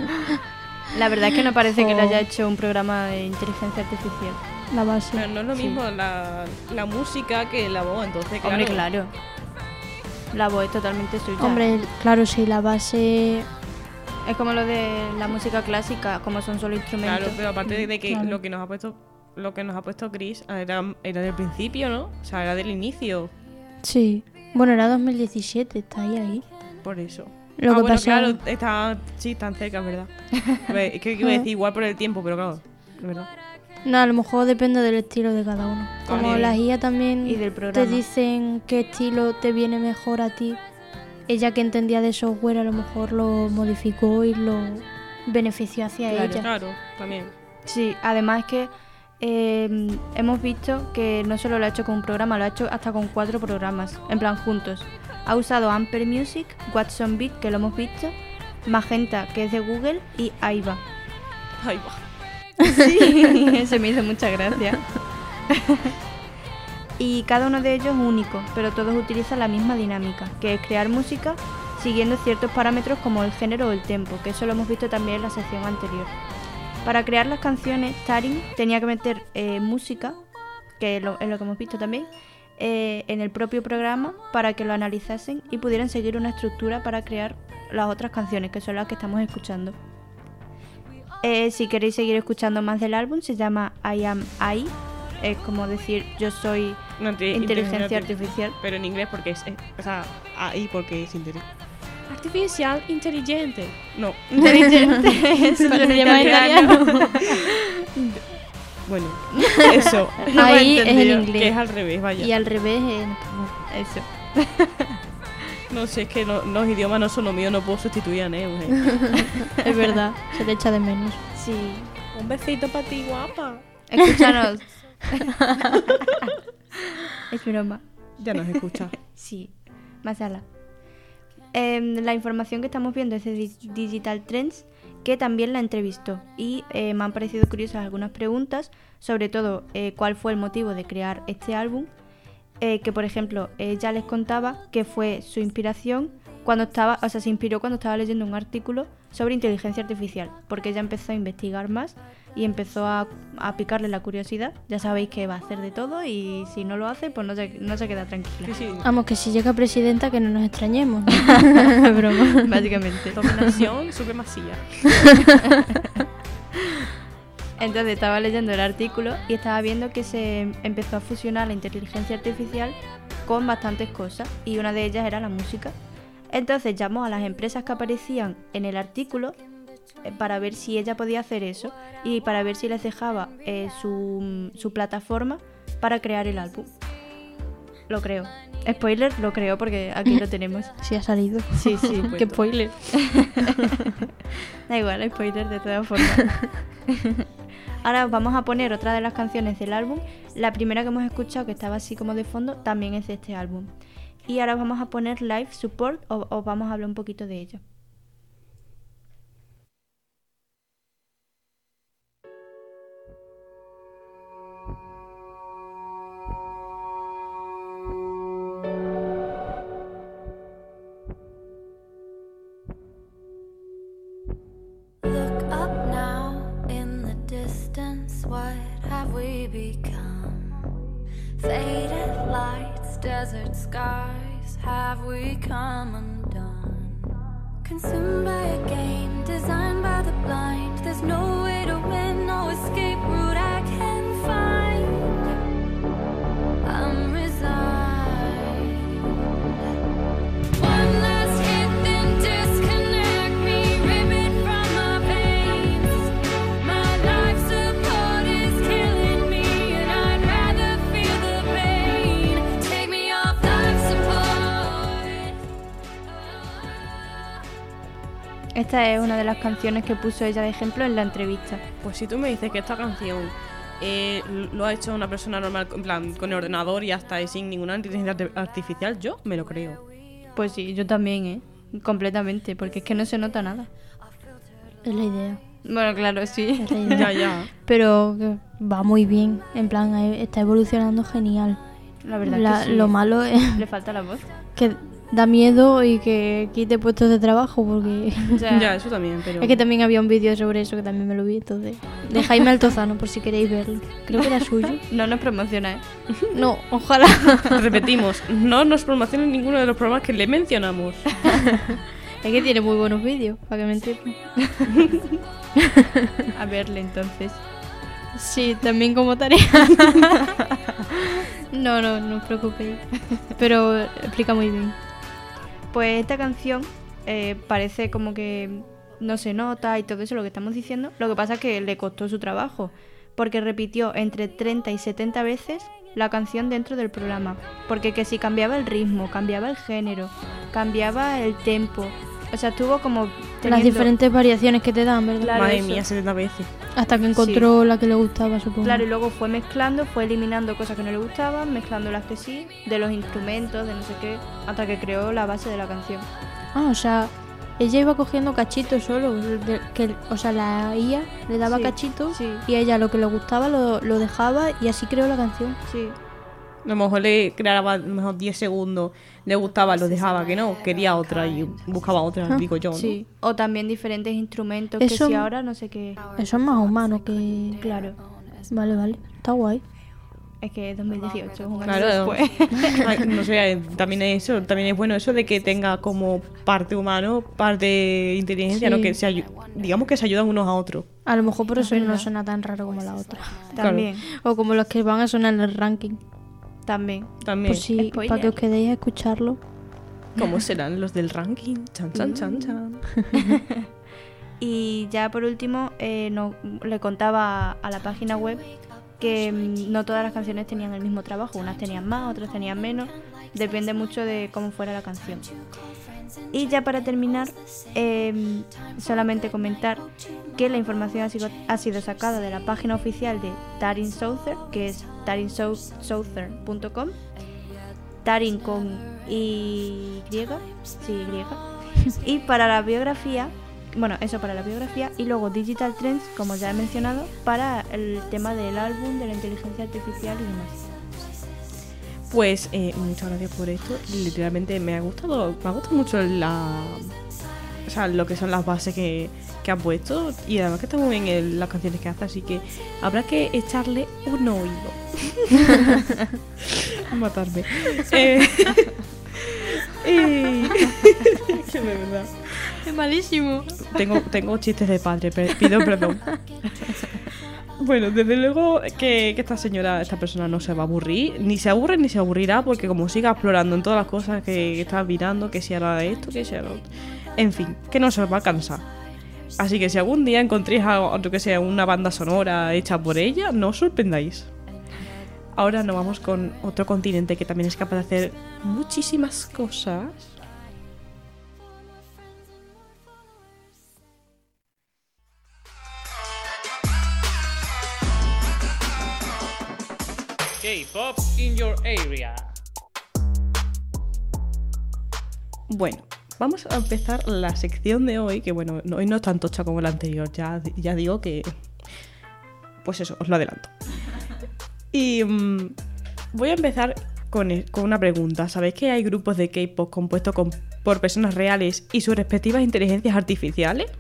La verdad es que no parece que le haya hecho un programa de inteligencia artificial. la base. Pero no es lo Sí. mismo la, la música que la voz, entonces, claro. Hombre, claro. La voz es totalmente suya. Hombre, claro, sí, la base. Es como lo de la música clásica, como son solo instrumentos. Claro, pero aparte de que Claro. lo que nos ha puesto lo que nos ha puesto Chris era, era del principio, ¿no? O sea, era del inicio. Sí. Bueno, era 2017, está ahí ahí. Por eso. Lo ah, que bueno, pasa- claro, está, sí, tan cerca, es verdad. <laughs> Ve, Es que iba a decir igual por el tiempo, pero claro, verdad. No, a lo mejor depende del estilo de cada uno. Como También. las guías también Y del te dicen qué estilo te viene mejor a ti. Ella que entendía de software a lo mejor lo modificó y lo benefició hacia Claro. ella. Claro, también. Sí, además que eh, hemos visto que no solo lo ha hecho con un programa, lo ha hecho hasta con cuatro programas, en plan juntos. Ha usado Amper Music, Watson Beat, que lo hemos visto, Magenta, que es de Google, y Aiva. Ahí va. Sí, <laughs> eso me hizo mucha gracia. y cada uno de ellos es único, pero todos utilizan la misma dinámica, que es crear música siguiendo ciertos parámetros como el género o el tempo, que eso lo hemos visto también en la sección anterior. Para crear las canciones, Taring tenía que meter eh, música, que es lo, es lo que hemos visto también, eh, en el propio programa para que lo analizasen y pudieran seguir una estructura para crear las otras canciones, que son las que estamos escuchando. Eh, si queréis seguir escuchando más del álbum, se llama I Am I. Es como decir yo soy No, te- inteligencia arti- artificial. Pero en inglés porque es. eh, o sea, ahí porque es inteligente. Artificial inteligente. No. <laughs> Inteligente. <laughs> Eso suena llamar italiano. <laughs> Bueno, <laughs> eso. No Ahí es el entendido. Que inglés. es al revés, vaya. Y al revés en español. Eso. <laughs> No sé, es que lo- los idiomas no son lo mío, no puedo sustituir a Neus. eh. <laughs> Es verdad, se le echa de menos. Sí. Un besito para ti, guapa. Escúchanos. es broma. Ya nos escucha. Sí. Más ala. Em, la información que estamos viendo es de Di- Digital Trends, que también la entrevistó. Y eh, me han parecido curiosas algunas preguntas, sobre todo eh, cuál fue el motivo de crear este álbum. eh, que por ejemplo, ella les contaba que fue su inspiración cuando estaba, o sea, se inspiró cuando estaba leyendo un artículo sobre inteligencia artificial, porque ella empezó a investigar más y empezó a, a picarle la curiosidad. Ya sabéis que va a hacer de todo y si no lo hace, pues no se, no se queda tranquila. Sí, sí. Vamos, que si llega presidenta, que no nos extrañemos. ¿no? <laughs> Broma. Básicamente. Dominación, supremacía. <laughs> Entonces estaba leyendo el artículo y estaba viendo que se empezó a fusionar la inteligencia artificial con bastantes cosas y una de ellas era la música. Entonces llamó a las empresas que aparecían en el artículo para ver si ella podía hacer eso y para ver si les dejaba eh, su, su plataforma para crear el álbum. Lo creo. Spoiler, lo creo porque aquí lo <laughs> tenemos. Sí, ha salido. Sí, sí. <laughs> Qué spoiler. <laughs> Da igual, spoiler de todas formas. Ahora vamos a poner otra de las canciones del álbum. La primera que hemos escuchado, que estaba así como de fondo, también es de este álbum. Y ahora vamos a poner Live Support o, o vamos a hablar un poquito de ello. What have we become? Faded lights, desert skies. Have we come undone? Consumed by a game designed by the blind. There's no way to win, no escape route Esta es una de las canciones que puso ella de ejemplo en la entrevista. Pues si tú me dices que esta canción eh, lo ha hecho una persona normal, en plan, con el ordenador y hasta sin ninguna inteligencia arti- artificial, yo me lo creo. Pues sí, yo también, ¿eh? Completamente, porque es que no se nota nada. Es la idea. Bueno, claro, sí. Es la idea. <laughs> Ya, ya. Pero va muy bien. En plan, eh, está evolucionando genial. La verdad La- que sí. Lo malo es Le falta la voz. que da miedo y que quite puestos de trabajo porque O <laughs> sea, Ya, eso también, pero... es que también había un vídeo sobre eso que también me lo vi entonces de Jaime Altozano por si queréis verlo. Creo que era suyo. <laughs> No nos promociona, ¿eh? no ojalá. <laughs> Repetimos, no nos promocionen ninguno de los programas que le mencionamos. es que tiene muy buenos vídeos para que me entiendan. A verle entonces. sí también como tarea. No no no os preocupéis. Pero explica muy bien Pues esta canción eh, parece como que no se nota y todo eso lo que estamos diciendo. Lo que pasa es que le costó su trabajo, porque repitió entre 30 y 70 veces la canción dentro del programa. Porque que si cambiaba el ritmo, cambiaba el género, cambiaba el tempo. O sea, estuvo como... las teniendo- diferentes variaciones que te dan verdad Claro, Madre eso. mía, 70 veces. hasta que encontró la que le gustaba supongo Claro, y luego fue mezclando, fue eliminando cosas que no le gustaban, mezclando las que sí, de los instrumentos, de no sé qué, hasta que creó la base de la canción. Ah, o sea, ella iba cogiendo cachitos solo. de- que, o sea, la IA le daba Sí, cachitos sí. y a ella lo que le gustaba lo, lo dejaba y así creó la canción. Sí. A lo mejor le creaba a lo mejor 10 segundos, le gustaba, lo dejaba, que no, quería otra y buscaba otra, digo yo, ¿no? Sí, o también diferentes instrumentos Eso- que si ahora no sé qué. Eso es más humano que... Claro, Vale, vale. Está guay. es que es 2018, un año Claro, después. <laughs> No sé, también es eso, también es bueno eso de que tenga como parte humano, parte inteligencia, Sí. ¿no? Que se digamos que se ayudan unos a otros. A lo mejor por eso no suena tan raro como la otra. También, O como los que van a sonar en el ranking. También. También. Pues sí, Spoiler. para que os quedéis a escucharlo. ¿Cómo <laughs> serán los del ranking? Chan, chan, chan, chan. <laughs> Y ya por último, eh, no, le contaba a la página web que mm, no todas las canciones tenían el mismo trabajo, unas tenían más, otras tenían menos, depende mucho de cómo fuera la canción. Y ya para terminar, eh, solamente comentar que la información ha sido, ha sido sacada de la página oficial de Tarin Souther, que es tarinsouther.com, Tarin con Y, sí, Y. Y para la biografía, bueno, eso para la biografía, y luego Digital Trends, como ya he mencionado, para el tema del álbum, de la inteligencia artificial y demás. Pues eh, muchas gracias por esto. Literalmente me ha gustado, me ha gustado mucho la, o sea, lo que son las bases que, que han puesto y además que está muy bien el- las canciones que hace, así que habrá que echarle un oído. <laughs> Matarme. Eh, <laughs> <laughs> que de verdad. Es malísimo. Tengo, tengo chistes de padre, pe- pido perdón. Bueno, desde luego que, esta señora, esta persona no se va a aburrir, ni se aburre ni se aburrirá, porque como siga explorando en todas las cosas que, está mirando, que si hará esto, que hará lo otro. En fin, que no se va a cansar. Así que si algún día encontréis a, yo que sea una banda sonora hecha por ella, no os sorprendáis. ahora nos vamos con otro continente que también es capaz de hacer muchísimas cosas. K-pop in your area. Bueno, vamos a empezar la sección de hoy, que bueno, no- hoy no es tan tocha como la anterior, ya, ya digo que... Pues eso, os lo adelanto. Y mm, voy a empezar con, e- con una pregunta. ¿Sabéis que hay grupos de K-pop compuestos con- por personas reales y sus respectivas inteligencias artificiales?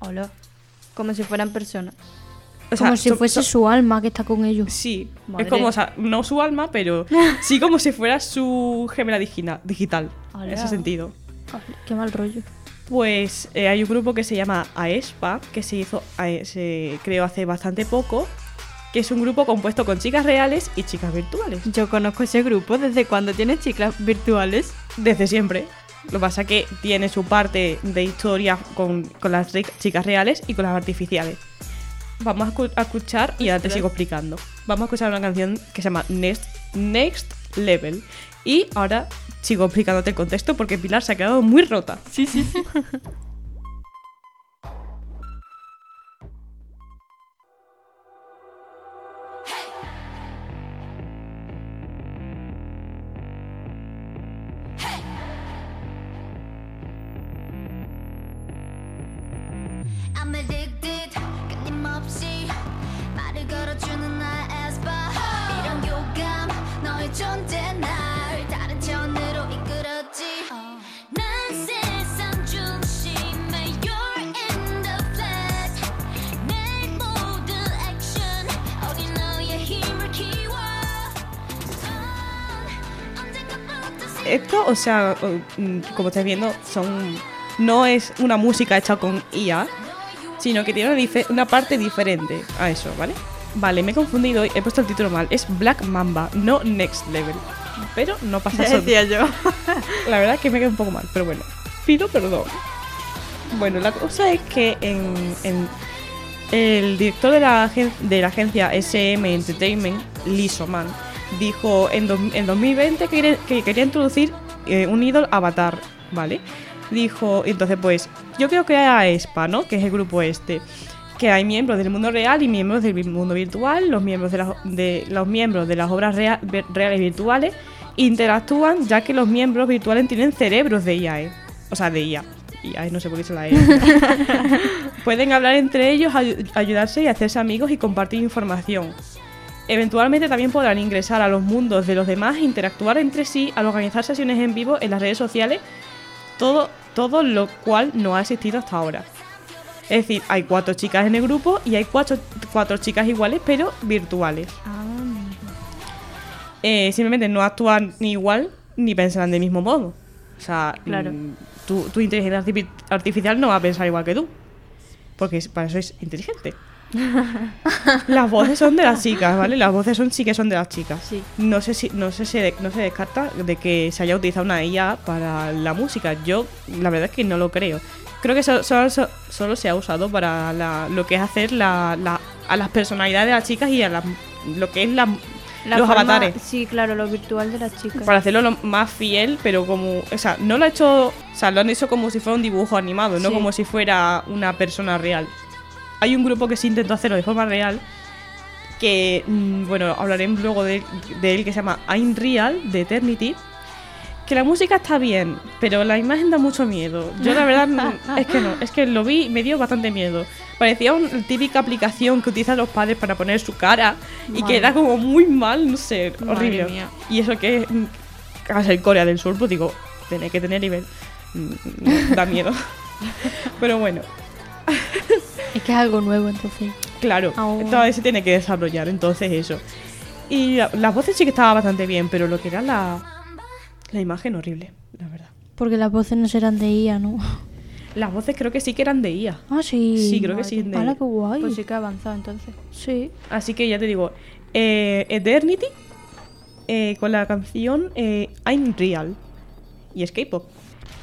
Hola. Como si fueran personas. O sea, Como si fuese su alma que está con ellos. Sí, Madre. es como, o sea, no su alma, pero <laughs> sí como si fuera su gemela digina- digital. En ese sentido. Qué mal rollo. Pues eh, hay un grupo que se llama AESPA, que se hizo, eh, se creó hace bastante poco, que es un grupo compuesto con chicas reales y chicas virtuales. Yo conozco ese grupo desde cuando tienes chicas virtuales. Desde siempre. Lo que pasa es que tiene su parte de historia con, con las chicas reales y con las artificiales. Vamos a, escu- a escuchar y ahora te sigo explicando. Vamos a escuchar una canción que se llama Next, Next Level. Y ahora sigo explicándote el contexto porque Pilar se ha quedado muy rota. Sí, sí, sí. <laughs> Esto, o sea, mm, como estáis viendo, son no es una música hecha con IA, sino que tiene una, parte diferente a eso, ¿vale? Vale, me he confundido y he puesto el título mal. Es Black Mamba, no Next Level. Pero no <laughs> pasa eso. decía yo. La verdad es que me queda un poco mal, pero bueno. Pido perdón. Bueno, la cosa es que en, en- el director de la, de la agencia SM Entertainment, Lee Soman, dijo en, en 2020 que, quería- que quería introducir eh, un idol avatar, ¿vale? Dijo, entonces pues, yo creo que hay ESPA, ¿no? Que es el grupo este. Que hay miembros del mundo real y miembros del mundo virtual. Los miembros de, las- de los miembros de las obras reales virtuales interactúan ya que los miembros virtuales tienen cerebros de IA, ¿eh? o sea, de IA. IA, no sé por qué se la E. <laughs> Pueden hablar entre ellos, ayu- ayudarse y hacerse amigos y compartir información. Eventualmente también podrán ingresar a los mundos de los demás interactuar entre sí al organizar sesiones en vivo en las redes sociales, todo, todo lo cual no ha existido hasta ahora. Es decir, hay cuatro chicas en el grupo y hay cuatro, cuatro chicas iguales pero virtuales. Eh, simplemente no actúan ni igual ni pensarán del mismo modo. O sea, Claro. mm, tu, tu inteligencia artifi- artificial no va a pensar igual que tú. Porque para eso es inteligente. <laughs> las voces son de las chicas, ¿vale? Las voces son sí que son de las chicas. Sí. No sé si no sé si de- no se descarta de que se haya utilizado una IA para la música. Yo la verdad es que no lo creo. Creo que so- so- so- solo se ha usado para la- lo que es hacer la, la- a las personalidades de las chicas y a la- lo que es la, La los forma- avatares. Sí, claro, lo virtual de las chicas. Para hacerlo lo más fiel, pero como. O sea, no lo ha hecho. O sea, lo han hecho como si fuera un dibujo animado, no como si fuera una persona real. Hay un grupo que se intentó hacerlo de forma real. Que, mm, bueno, hablaremos luego de, de él, que se llama I'm Real, de Eternity. Que la música está bien, pero la imagen da mucho miedo. Yo la verdad no- es que no, es que lo vi y me dio bastante miedo. Parecía una típica aplicación que utilizan los padres para poner su cara y que era como muy mal, no sé, Madre horrible. mía. Y eso que mm, a ser Corea del Sur, pues digo, tiene que tener nivel. Mm, da miedo. <laughs> Pero bueno, <laughs> Es que es algo nuevo, entonces. claro, Aún- todavía se tiene que desarrollar, entonces eso. Y la- las voces sí que estaban bastante bien, pero lo que era la, la imagen horrible, la verdad. Porque las voces no serán de IA, ¿no? Las voces creo que sí que eran de IA. Ah, sí. Sí, creo que sí. de- ¡Hala, qué guay! Pues sí que ha avanzado entonces. sí. Así que ya te digo, eh, Eternity eh, con la canción eh, I'm Real y es K-pop.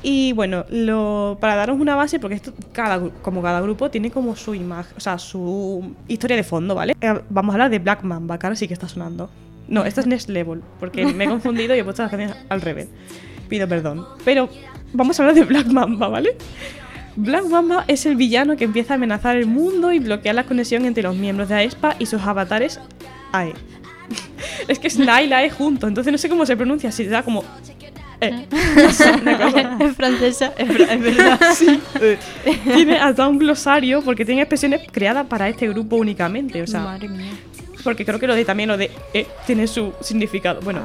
Y bueno, lo, para daros una base, porque esto, cada, como cada grupo tiene como su imagen, o sea, su historia de fondo, ¿vale? Eh, vamos a hablar de Black Mamba, que ahora sí que está sonando. No, esto es Next Level, porque me he confundido y he puesto las canciones al revés. Pido perdón. Pero vamos a hablar de Black Mamba, ¿vale? Black Mamba es el villano que empieza a amenazar el mundo y bloquear la conexión entre los miembros de AESPA y sus avatares AE. <laughs> es que es la y la E juntos, entonces no sé cómo se pronuncia, si da como... Eh. <laughs> <laughs> Es francesa, es, ver- es verdad. <laughs> Sí, eh. tiene hasta un glosario porque tiene expresiones creadas para este grupo únicamente. O sea, Madre mía. porque creo que lo de también lo de eh, tiene su significado. Bueno.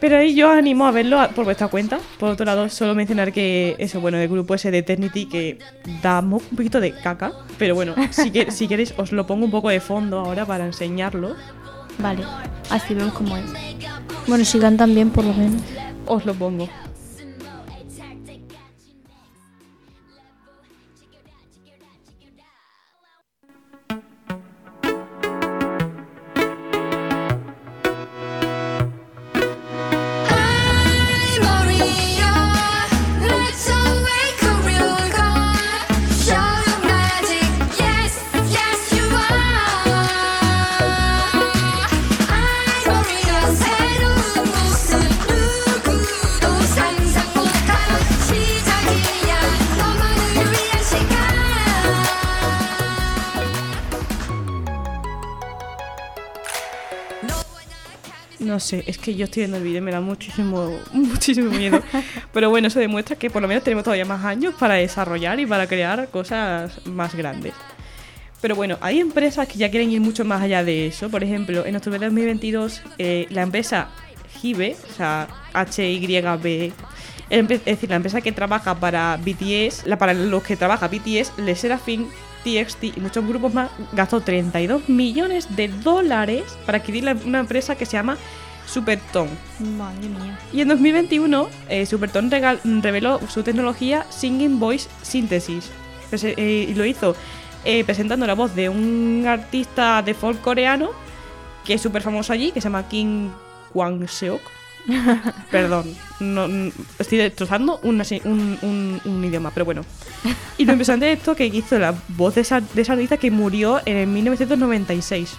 Pero ahí yo os animo a verlo por vuestra cuenta. Por otro lado, solo mencionar que eso, bueno, el grupo ese de Eternity que da un poquito de caca. Pero bueno, si, que- si queréis os lo pongo un poco de fondo ahora para enseñarlo. Vale, así vemos cómo es. Bueno, si cantan bien, por lo menos. Os lo pongo. No sé, es que yo estoy viendo el vídeo y me da muchísimo, <laughs> muchísimo miedo. Pero bueno, eso demuestra que por lo menos tenemos todavía más años para desarrollar y para crear cosas más grandes. Pero bueno, hay empresas que ya quieren ir mucho más allá de eso. Por ejemplo, en octubre de 2022, eh, la empresa Hibe, o sea, H-Y-B, es decir, la empresa que trabaja para BTS, la, para los que trabaja BTS, Le Serafin, TXT y muchos grupos más, gastó 32 millones de dólares para adquirir la- una empresa que se llama Supertone. Madre mía. Y en 2021, eh, Supertone regal- reveló su tecnología Singing Voice Synthesis. Eh, y lo hizo eh, presentando la voz de un artista de folk coreano que es súper famoso allí, que se llama Kim Kwang-seok. <laughs> Perdón, no, estoy destrozando una un, un- un idioma, pero bueno. Y lo interesante de esto que hizo la voz de esa, de esa artista que murió en 1996.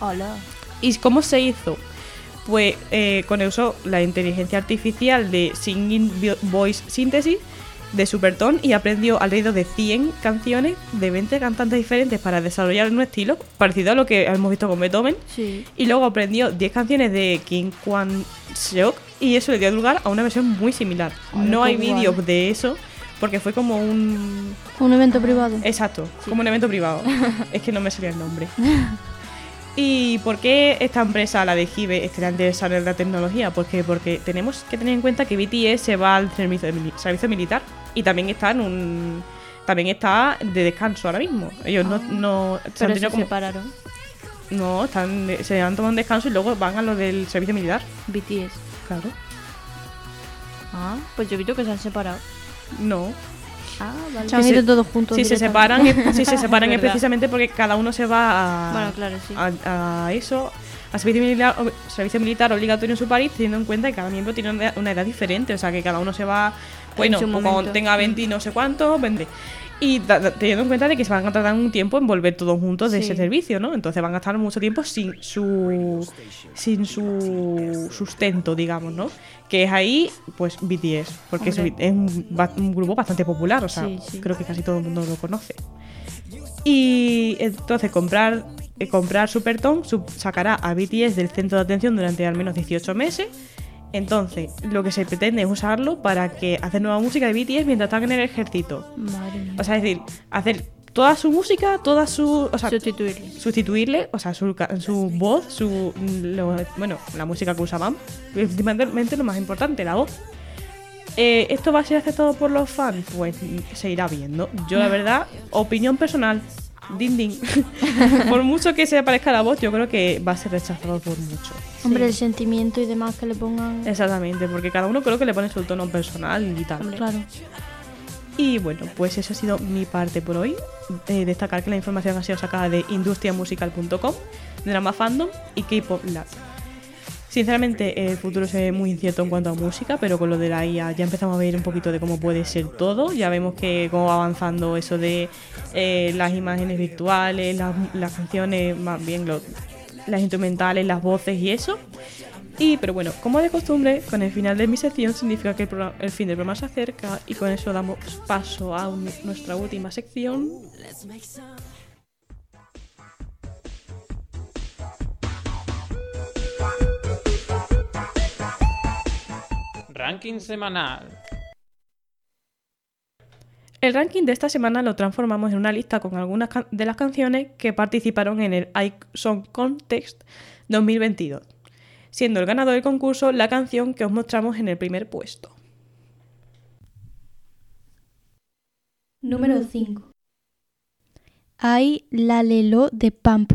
Hola. ¿Y cómo se hizo? Pues eh, con el uso la inteligencia artificial de Singing Vo- Voice Synthesis de Supertone y aprendió alrededor de 100 canciones de 20 cantantes diferentes para desarrollar un estilo parecido a lo que hemos visto con Beethoven. Sí. Y luego aprendió 10 canciones de Kim Kwan Seok y eso le dio lugar a una versión muy similar. No hay vídeos de eso porque fue como un... Un evento privado. Exacto, como un evento privado. <laughs> es que no me salía el nombre. <laughs> ¿Y por qué esta empresa, la de Hive, está interesada en la tecnología? Pues que- porque tenemos que tener en cuenta que BTS se va al servicio, servicio militar y también está en un también está de descanso ahora mismo. Ellos no, no, se han Pero se como- separaron. no, están, se han tomado un descanso y luego van a lo del servicio militar. BTS. Claro. Ah, pues yo he visto que se han separado. No. Ah, vale. Se han Si ido se- todos juntos. Si se directamente. separan, es- <laughs> si se separan es precisamente porque cada uno se va a, Bueno, claro, sí. a, a eso, a servicio militar, servicio militar obligatorio en su país, teniendo en cuenta que cada miembro tiene una edad, diferente, o sea que cada uno se va, bueno, pues cuando tenga 20 y no sé cuánto, 20. Y teniendo en cuenta de que se van a tardar un tiempo en volver todos juntos de Sí. ese servicio, ¿no? Entonces van a estar mucho tiempo sin su sin su sustento, digamos, ¿no? Que es ahí, pues BTS, porque es, un, un grupo bastante popular, o sea, Sí, sí. creo que casi todo el mundo lo conoce. Y entonces comprar, eh, comprar Supertone sub- sacará a BTS del centro de atención durante al menos 18 meses. Entonces, lo que se pretende es usarlo para que hacer nueva música de BTS mientras están en el ejército. Madre mía. O sea, es decir, hacer toda su música, toda su. O sea, Sustituirle. sustituirle, o sea, su, su voz, su. lo- bueno, la música que usaban. Principalmente lo más importante, la voz. Eh, ¿Esto va a ser aceptado por los fans? Pues mm, se irá viendo. Yo, la verdad, opinión personal. Din din. <laughs> por mucho que se parezca la voz, yo creo que va a ser rechazado por mucho. Hombre, el sentimiento y demás que le pongan. Exactamente, porque cada uno creo que le pone su tono personal y tal. Claro. Y bueno, pues eso ha sido mi parte por hoy. Eh, destacar que la información ha sido sacada de industriamusical.com, Drama Fandom y K-Pop Lab. Sinceramente, el futuro se ve muy incierto en cuanto a música, pero con lo de la IA ya empezamos a ver un poquito de cómo puede ser todo. Ya vemos que cómo va avanzando eso de eh, las imágenes virtuales, las, canciones, más bien las instrumentales, las voces y eso. Y, pero bueno, como de costumbre, con el final de mi sección significa que el, fin del programa se acerca y con eso damos paso a nuestra última sección. Ranking semanal. El ranking de esta semana lo transformamos en una lista con algunas de las canciones que participaron en el iSong Contest 2022, siendo el ganador del concurso la canción que os mostramos en el primer puesto. Número 5. Hay La Lelo de Pump.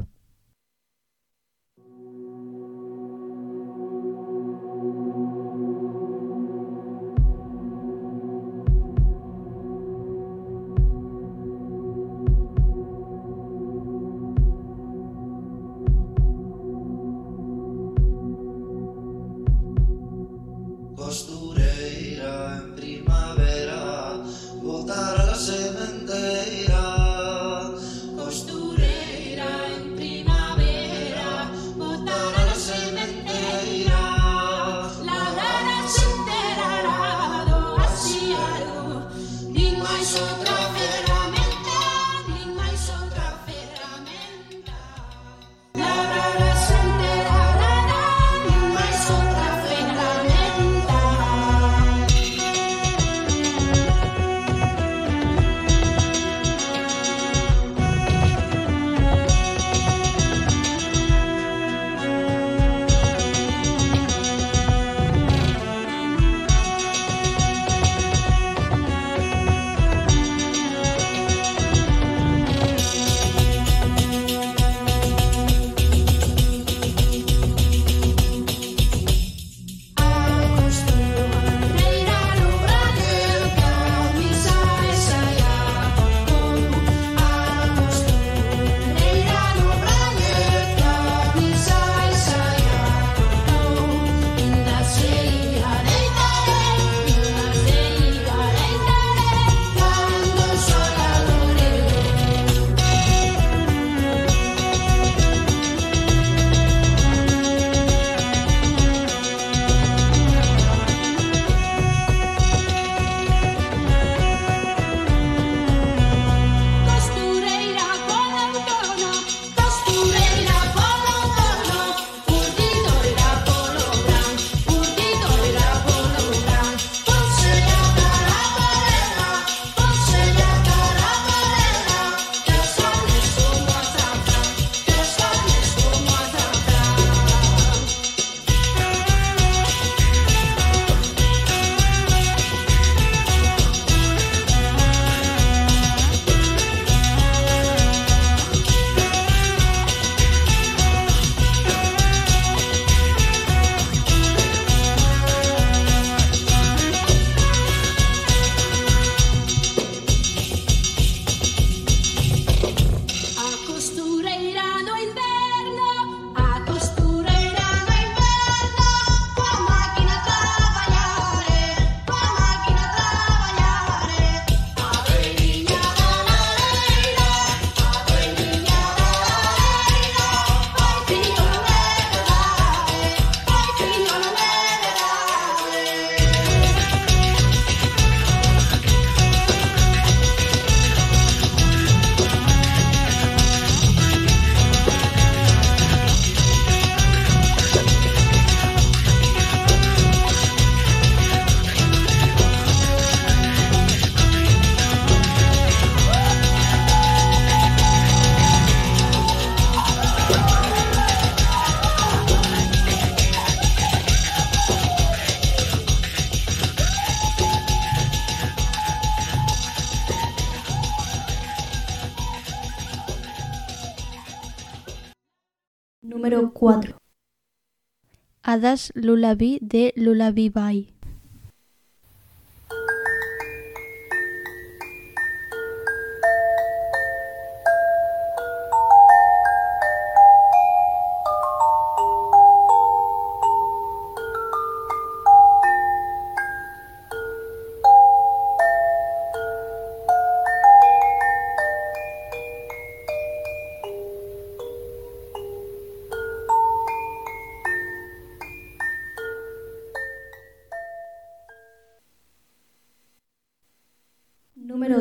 llamadas Lullaby de Lullaby Bay.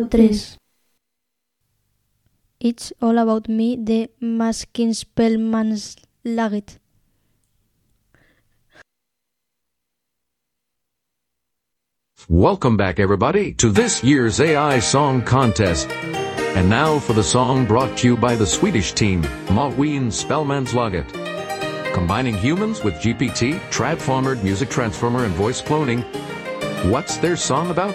3. It's All About Me de Maskin Spellman's Laget. Welcome back, everybody, to this year's AI Song Contest. And now for the song brought to you by the Swedish team, Malween Spellmanslaget. Combining humans with GPT, Tradformered Music Transformer, and voice cloning. What's their song about?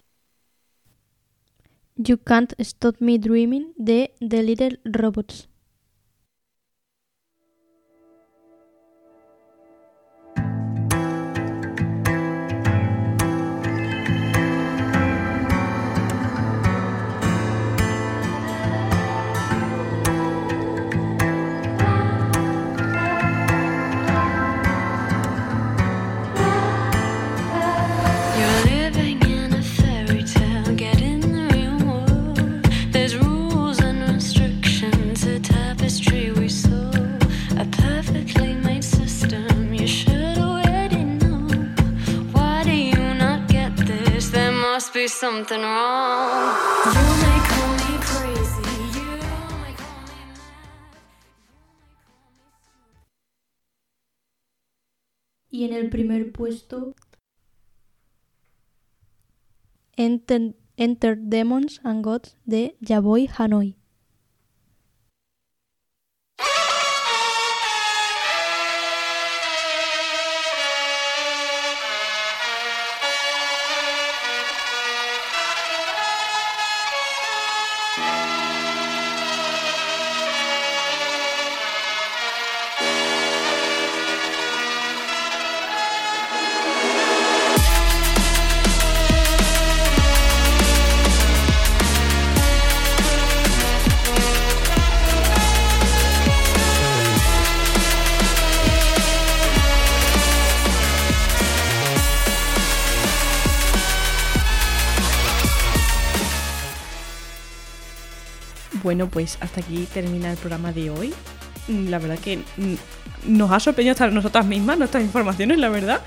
You Can't Stop Me Dreaming de The Little Robots. Something wrong. You may call me crazy, you may call me Y en el primer puesto. Enter, Enter Demons and Gods de Yaboy Hanoi. Bueno, pues hasta aquí termina el programa de hoy. Mm, La verdad que mm, nos ha sorprendido hasta nosotras mismas nuestras informaciones, la verdad.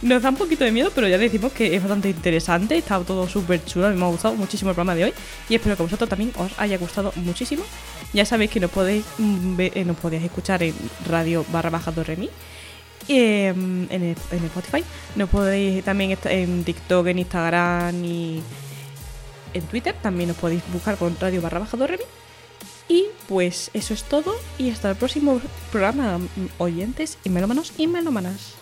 Nos da un poquito de miedo, pero ya decimos que es bastante interesante. Está todo súper chulo. A me ha gustado muchísimo el programa de hoy. Y espero que a vosotros también os haya gustado muchísimo. Ya sabéis que nos podéis, mm, eh, nos podéis escuchar en radio barra baja do remi. eh, en, el, en Spotify. Nos podéis también en TikTok, en Instagram y en Twitter. También nos podéis buscar con radio barra baja do remi. Y pues eso es todo. Y hasta el próximo programa, mm, oyentes y melómanos y melómanas.